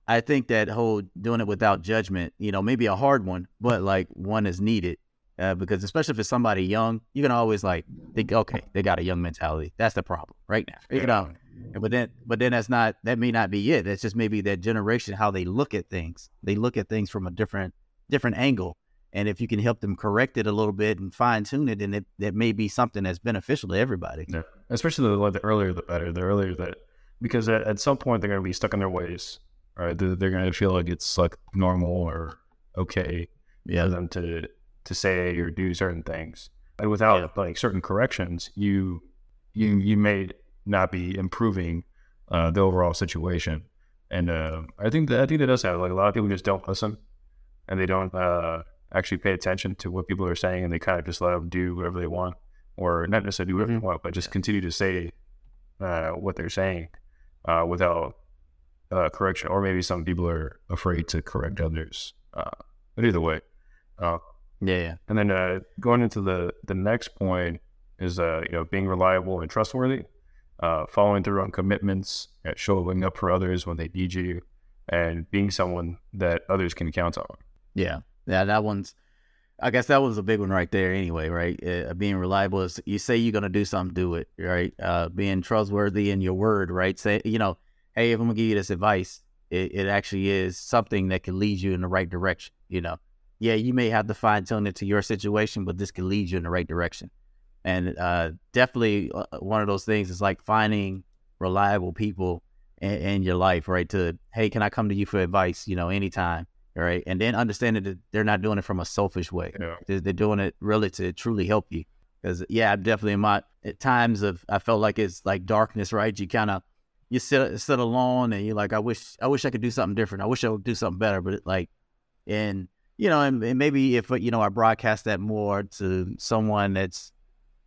I think that whole doing it without judgment, you know, maybe a hard one, but like one is needed. Uh, because especially if it's somebody young, you can always like think, okay, they got a young mentality. That's the problem right now. You know, but then, but then that's not that may not be it. That's just maybe that generation how they look at things. They look at things from a different different angle, and if you can help them correct it a little bit and fine tune it, then it that may be something that's beneficial to everybody. Yeah, especially the, like, the earlier the better. The earlier that because at, at some point they're going to be stuck in their ways. Right, they're, they're going to feel like it's like normal or okay Yeah, for them to to say or do certain things. And without Yeah. like certain corrections, you you you may not be improving uh, the overall situation. And uh, I think that I think that does have like a lot of people just don't listen, and they don't uh, actually pay attention to what people are saying, and they kind of just let them do whatever they want, or not necessarily do whatever Mhm. they want, but just continue to say uh, what they're saying uh, without uh, correction. Or maybe some people are afraid to correct others. Uh, but either way, uh, yeah, yeah. and then uh, going into the the next point is uh, you know being reliable and trustworthy, uh, following through on commitments, uh, showing up for others when they need you, and being someone that others can count on. Yeah, yeah, that one's. I guess that was a big one right there. Anyway, right? Uh, being reliable is you say you're gonna do something, do it. Right? Uh, being trustworthy in your word. Right? Say you know, hey, if I'm gonna give you this advice, it, it actually is something that can lead you in the right direction. You know, yeah, you may have to fine tune it to your situation, but this can lead you in the right direction. And uh, definitely uh, one of those things is like finding reliable people in, in your life, right? To hey, can I come to you for advice? You know, anytime right? And then understanding that they're not doing it from a selfish way. Yeah. They're, they're doing it really to truly help you. Because yeah, I'm definitely in my at times of I felt like it's like darkness, right? You kind of you sit sit alone and you're like, I wish I wish I could do something different. I wish I would do something better. But it, like, and you know, and, and maybe if you know I broadcast that more to someone that's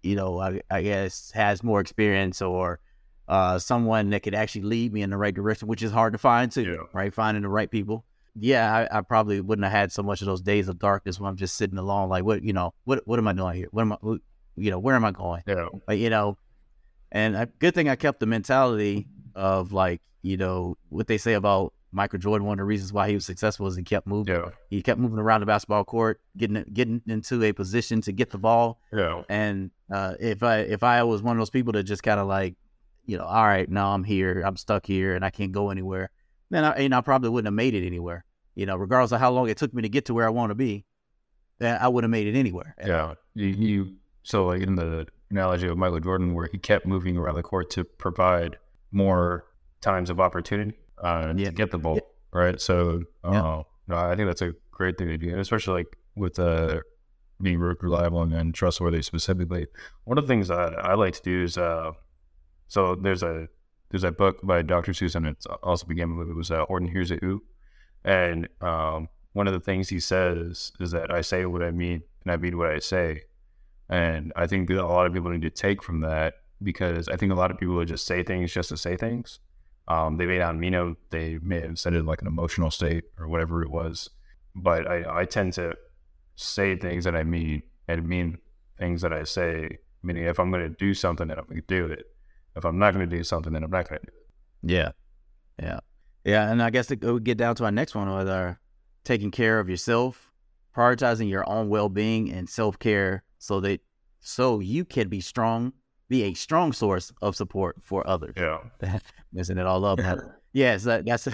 you know I, I guess has more experience or uh, someone that could actually lead me in the right direction, which is hard to find too, Yeah. right? Finding the right people yeah, I, I probably wouldn't have had so much of those days of darkness when I'm just sitting alone. Like, what, you know, what, what am I doing here? What am I, what, you know, where am I going? Yeah, Like, you know, and a good thing I kept the mentality of like, you know, what they say about Michael Jordan. One of the reasons why he was successful is he kept moving. yeah, He kept moving around the basketball court, getting getting into a position to get the ball. yeah, And uh, if I if I was one of those people that just kind of like, you know, all right, now I'm here, I'm stuck here, and I can't go anywhere, then I, and I probably wouldn't have made it anywhere. You know, regardless of how long it took me to get to where I want to be, then I would have made it anywhere. yeah. You, you so like in the analogy of Michael Jordan, where he kept moving around the court to provide more times of opportunity uh, Yeah. to get the ball, right? So, uh, Yeah. no, I think that's a great thing to do, and especially like with uh, being reliable and, trustworthy specifically. One of the things that I like to do is, uh, so there's a there's a book by Dr. Seuss. and it's also became a movie. It was uh, Horton Hears a Who, and um, one of the things he says is that I say what I mean and I mean what I say, and I think that a lot of people need to take from that because I think a lot of people would just say things just to say things. Um, they may not mean it. They may have said it like an emotional state or whatever it was. But I, I tend to say things that I mean and mean things that I say. Meaning, if I'm going to do something, then I'm going to do it. If I'm not going to do something, then I'm not going to do it. Yeah, yeah, yeah. And I guess it would get down to our next one, whether taking care of yourself, prioritizing your own well-being and self-care, so that so you can be strong, be a strong source of support for others. Yeah. messing it all up. yes, that, that's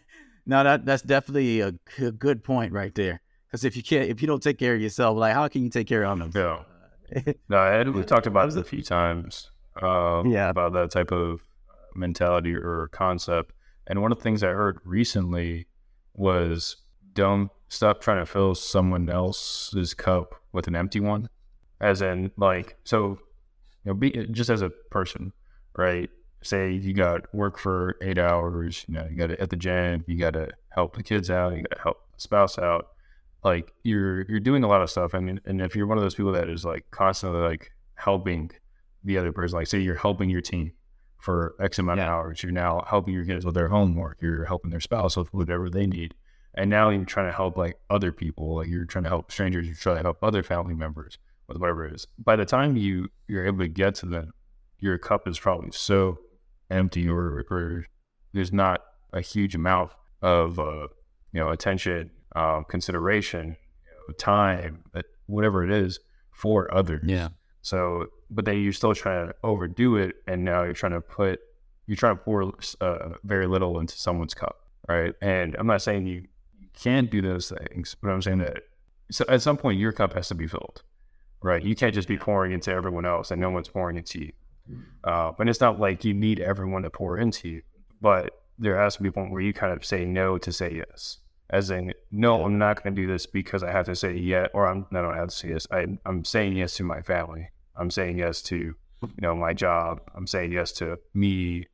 no, that that's definitely a g- good point right there. Because if you can't, if you don't take care of yourself, like how can you take care of others? Yeah. No, Ed, we've talked about this a few times. Uh, Yeah. About that type of mentality or concept. And one of the things I heard recently was don't stop trying to fill someone else's cup with an empty one. As in, like, so, you know, be uh, just as a person, right? Say you got work for eight hours, you know, you got to at the gym, you got to help the kids out, you got to help the spouse out like you're you're doing a lot of stuff. I mean, and if you're one of those people that is like constantly like helping the other person, like say you're helping your team for X amount of hours, you're now helping your kids with their homework, you're helping their spouse with whatever they need, and now you're trying to help like other people, like you're trying to help strangers, you're trying to help other family members with whatever it is. By the time you you're able to get to them, your cup is probably so empty or, or there's not a huge amount of uh, you know attention, uh, consideration, you know, time, uh, whatever it is for others. Yeah. So, but then you're still trying to overdo it, and now you're trying to put you're trying to pour uh, very little into someone's cup, right? And I'm not saying you can't do those things, but I'm saying that so at some point your cup has to be filled, right? You can't just be pouring into everyone else and no one's pouring into you. Uh, but it's not like you need everyone to pour into you, but there has to be a point where you kind of say no to say yes. As in, no, I'm not going to do this because I have to say yes, or I'm, I don't have to say yes. I, I'm saying yes to my family. I'm saying yes to, you know, my job. I'm saying yes to me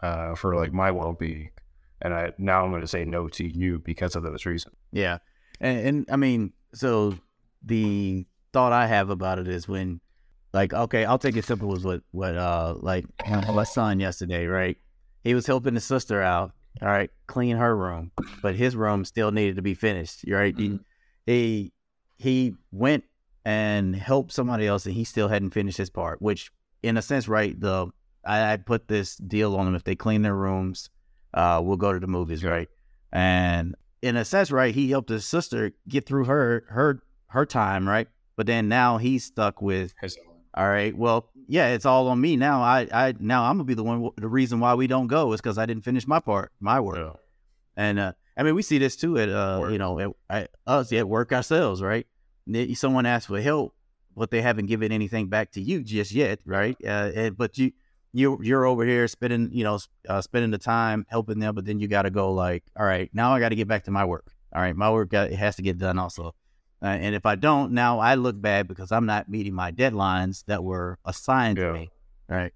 uh, for like my well being. And I now I'm going to say no to you because of those reasons. Yeah. And, and I mean, so the thought I have about it is when, like, okay, I'll take it simple as what, what, uh, like my son yesterday, right? He was helping his sister out, all right, clean her room, but his room still needed to be finished, right? Mm-hmm. He, he, he went and helped somebody else and he still hadn't finished his part, which in a sense, right? The, I, I put this deal on them. If they clean their rooms, uh, we'll go to the movies, right? And in a sense, right, he helped his sister get through her her her time, right? But then now he's stuck with, all right, well, yeah, it's all on me now. I I now I'm gonna be the one. The reason why we don't go is because I didn't finish my part, my work. Yeah. And uh, I mean, we see this too at uh, Work. you know, at, at us at work ourselves, right? Someone asks for help, but they haven't given anything back to you just yet, right? Uh, and, but you you you're over here spending you know uh, spending the time helping them, but then you got to go like, all right, now I got to get back to my work. All right, my work got, it has to get done also. Uh, and if I don't, now I look bad because I'm not meeting my deadlines that were assigned Yeah. to me. Right.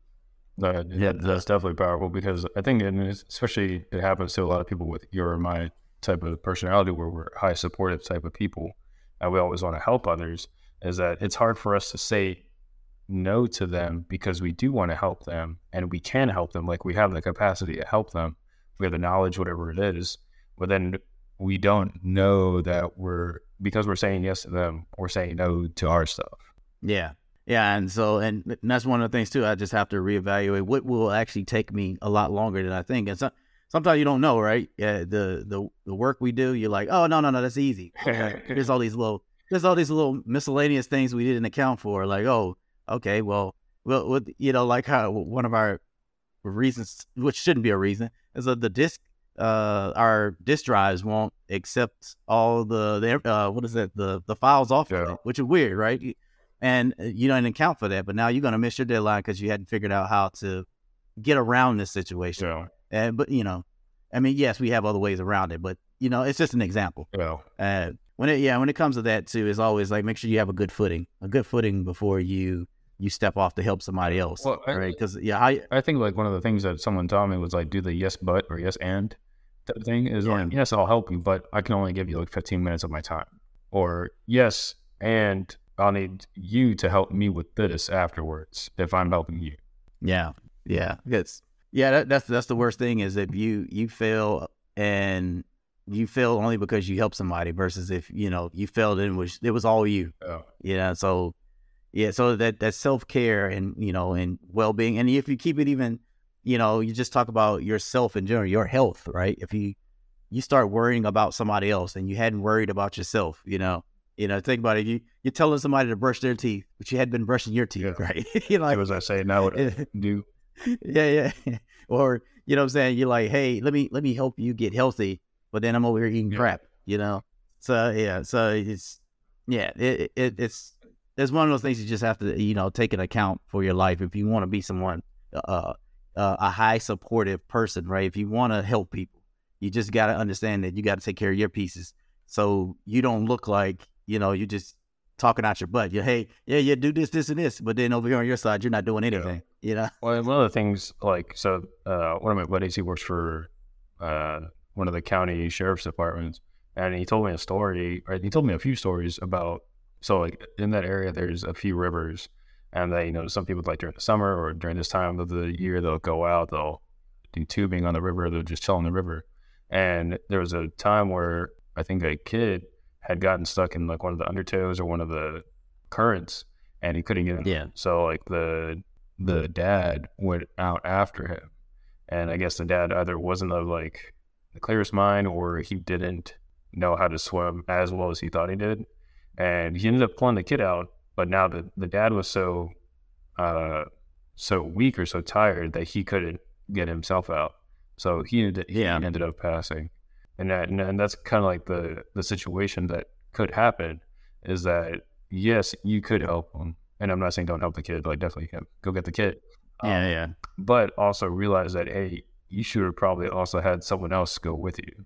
No, yeah, that's definitely powerful because I think, and especially it happens to a lot of people with your my type of personality, where we're high supportive type of people, and we always want to help others. Is that it's hard for us to say no to them because we do want to help them, and we can help them. Like we have the capacity to help them, we have the knowledge, whatever it is. But then we don't know that we're because we're saying yes to them, we're saying no to our stuff. Yeah. Yeah. And so, and that's one of the things too. I just have to reevaluate what will actually take me a lot longer than I think. And so, sometimes you don't know, right? Yeah. The, the, the work we do, you're like, oh, no, no, no, that's easy. There's all these little, there's all these little miscellaneous things we didn't account for. Like, oh, okay, well, well, with, you know, like how one of our reasons, which shouldn't be a reason, is that the disk, uh, our disk drives won't accept all the, the uh, what is that, the the files off of it, which is weird, right? And uh, you don't account for that, but now you're gonna miss your deadline because you hadn't figured out how to get around this situation. So, And but you know, I mean, yes, we have other ways around it, but you know, it's just an example. well, Uh, when it yeah, when it comes to that too, it's always like make sure you have a good footing, a good footing before you you step off to help somebody else, Well, I- right? Because yeah, I I think like one of the things that someone taught me was like do the yes but or yes and type of thing is like yes I'll help you but I can only give you like 15 minutes of my time or yes and I'll need you to help me with this afterwards if I'm helping you. yeah yeah it's yeah that, that's that's the worst thing is if you you fail and you fail only because you helped somebody versus if you know you failed and it was it was all you Oh. you know so yeah so that that self-care and you know and well-being and if you keep it even you know you just talk about yourself in general your health right if you you start worrying about somebody else and you hadn't worried about yourself you know you know think about it you you're telling somebody to brush their teeth but you had been brushing your teeth Yeah. right you're like was I say now what I do? yeah yeah or you know what i'm saying you're like hey let me let me help you get healthy but then i'm over here eating Yeah. crap you know so yeah so it's yeah it, it it's it's one of those things you just have to you know take an account for your life if you want to be someone uh, uh a high supportive person right? If you want to help people you just got to understand that you got to take care of your pieces. So you don't look like you know you're just talking out your butt. You hey yeah yeah do this this and this but then over here on your side you're not doing anything you know? Well, one of the things like so, uh, one of my buddies he works for uh, one of the county sheriff's departments, and he told me a story. Or he told me a few stories about so like in that area there's a few rivers, and they you know some people like during the summer or during this time of the year they'll go out they'll do tubing on the river they'll just chill on the river, and there was a time where I think a kid had gotten stuck in like one of the undertows or one of the currents, and he couldn't get in. Yeah. So like the the dad went out after him and I guess the dad either wasn't of like the clearest mind or he didn't know how to swim as well as he thought he did, and he ended up pulling the kid out. But now the the dad was so uh so weak or so tired that he couldn't get himself out. So he ended, he Yeah. ended up passing, and that and, and that's kind of like the the situation that could happen is that yes, you could help him, and I'm not saying don't help the kid, like definitely yeah, go get the kid, Yeah, Um, yeah. but also realize that hey, you should have probably also had someone else go with you,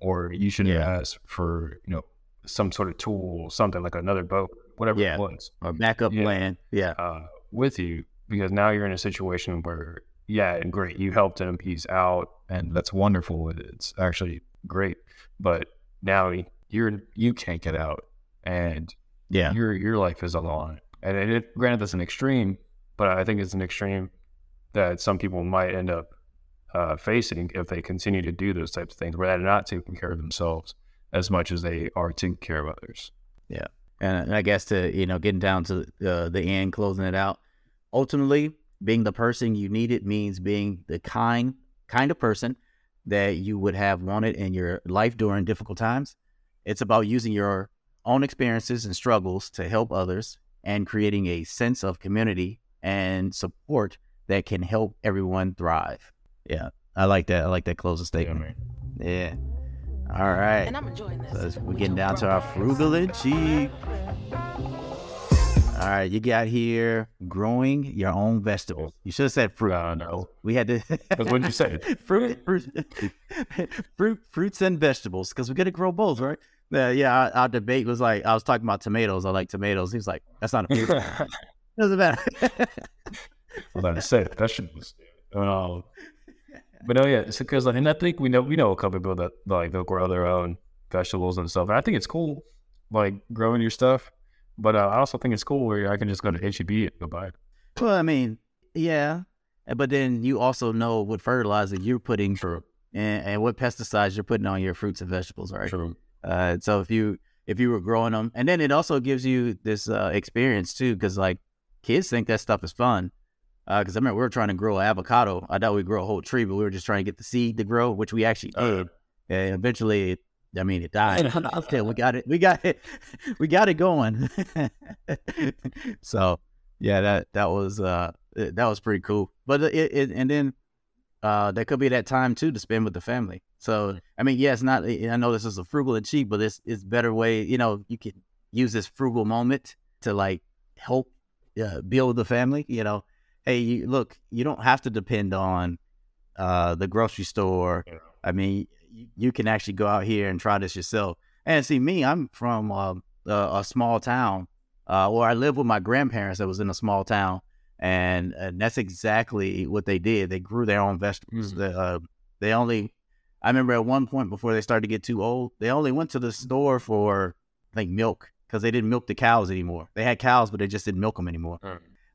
or you should have Yeah. asked for you know some sort of tool, something like another boat, whatever Yeah. it was A backup Yeah. plan. Yeah. uh, with you because now you're in a situation where, yeah, great, you helped him, he's out, and that's wonderful. It's actually great, but now you're you can't get out, and Yeah. your your life is on line. And it, it- granted, that's an extreme, but I think it's an extreme that some people might end up uh, facing if they continue to do those types of things, where they're not taking care of themselves as much as they are taking care of others. And I guess to you know, getting down to uh, the end, closing it out. Ultimately, being the person you needed means being the kind kind of person that you would have wanted in your life during difficult times. It's about using your own experiences and struggles to help others and creating a sense of community and support that can help everyone thrive. Yeah, I like that. I like that closing statement. Yeah. All right. And I'm enjoying this. So we're getting down to our frugal and cheap. All right, you got here growing your own vegetables. You should have said fruit. Uh, no, We had to. That's what you said. fruit, fruit, fruit, fruits and vegetables, because we got to grow both, right? Uh, yeah, our, our debate was like I was talking about tomatoes. I like tomatoes. He was like, "That's not a fruit." I Doesn't matter. was about to say vegetables. Um, but no, yeah, it's because and I think we know we know a couple people that like they'll grow their own vegetables and stuff. And I think it's cool, like growing your stuff. But uh, I also think it's cool where I can just go to HEB and go buy it. well, I mean, yeah, but then you also know what fertilizer you're putting True. and, and what pesticides you're putting on your fruits and vegetables, right? True. Uh, so if you if you were growing them, and then it also gives you this uh, experience too, because like kids think that stuff is fun. Because I remember we were trying to grow an avocado. I thought we'd grow a whole tree, but we were just trying to get the seed to grow, which we actually did. And eventually, it, I mean, it died. Still, we got it. We got it. We got it going. so yeah, that that was uh that was pretty cool. But it, it and then uh there could be that time too to spend with the family. So I mean, yeah, it's not. I know this is a frugal and cheap, but it's it's better way. You know, you can use this frugal moment to like help uh, build the family. You know, hey, you, look, you don't have to depend on uh the grocery store. Yeah. I mean, you, you can actually go out here and try this yourself. And see, me, I'm from um, a, a small town, uh, where I lived with my grandparents. That was in a small town, and, and that's exactly what they did. They grew their own vegetables. Mhm. They, uh, they only, I remember at one point before they started to get too old, they only went to the store for like milk because they didn't milk the cows anymore. They had cows, but they just didn't milk them anymore.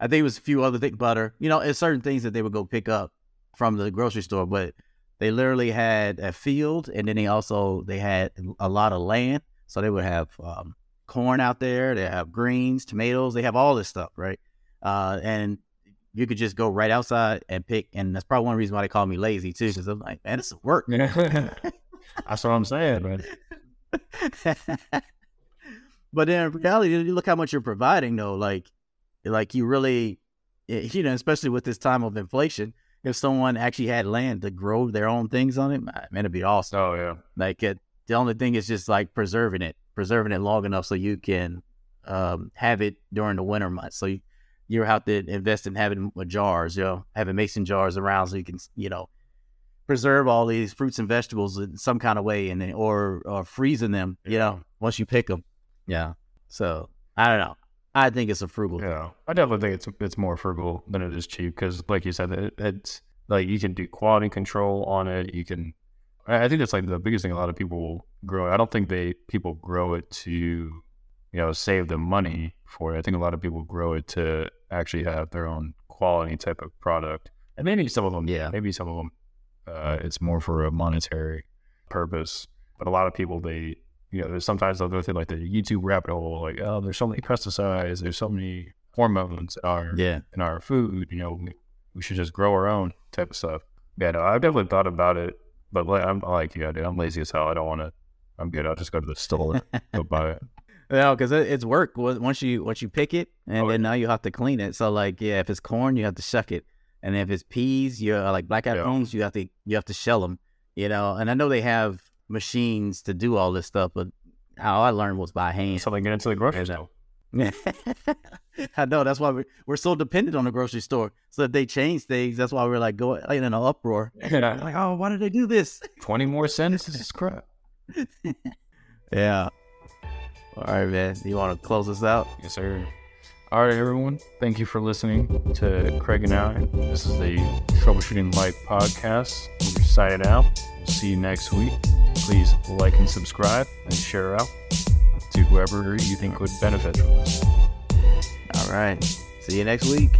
I think it was a few other things, butter. You know, it's certain things that they would go pick up from the grocery store, but they literally had a field, and then they also they had a lot of land, so they would have um, corn out there. They have greens, tomatoes. They have all this stuff, right? Uh, and you could just go right outside and pick, and that's probably one reason why they call me lazy too, because I'm like, man, this is work. That's what I'm saying, man. but then in reality, you look how much you're providing, though. Like, like you really, eh, you know, especially with this time of inflation, if someone actually had land to grow their own things on it, man, it'd be awesome. Oh yeah. Like, it, the only thing is just like preserving it, preserving it long enough so you can um, have it during the winter months. So you, you have to invest in having jars, you know, having mason jars around so you can, you know, preserve all these fruits and vegetables in some kind of way, and then or or freezing them, you know, once you pick them. Yeah. So I don't know. I think it's a frugal. thing. Yeah, I definitely think it's it's more frugal than it is cheap because, like you said, it, it's like you can do quality control on it. You can, I think that's like the biggest thing a lot of people will grow. I don't think they people grow it to, you know, save the money for it. I think a lot of people grow it to actually have their own quality type of product, and maybe some of them, Yeah. maybe some of them, uh, it's more for a monetary purpose. But a lot of people, they you know, there's sometimes they'll go through like the YouTube rabbit hole, like, oh, there's so many pesticides, there's so many hormones in our Yeah. in our food. You know, we, should just grow our own type of stuff. Yeah, no, I've definitely thought about it, but like, I'm like, yeah, dude, I'm lazy as hell. I don't want to. I'm good. I'll just go to the store, and go buy it. No, because it's work. Once you once you pick it, and Oh, then now you have to clean it. So like, yeah, if it's corn, you have to shuck it, and if it's peas, you are like black eyed Yeah. peas, you have to you have to shell them. You know, and I know they have machines to do all this stuff, but how I learned was by hand. So like get into the grocery Yeah, uh, store. I know that's why we're, we're so dependent on the grocery store. So if they change things, that's why we're like going in an uproar. Yeah. Like, oh, why did they do this? Twenty more cents. This is crap. Yeah. All right, man. You want to close us out? Yes, sir. All right, everyone. Thank you for listening to Craig and I. This is the Troubleshooting Life podcast. We're signing out. See you next week please like and subscribe and share out to whoever you think would benefit from this. All right. See you next week.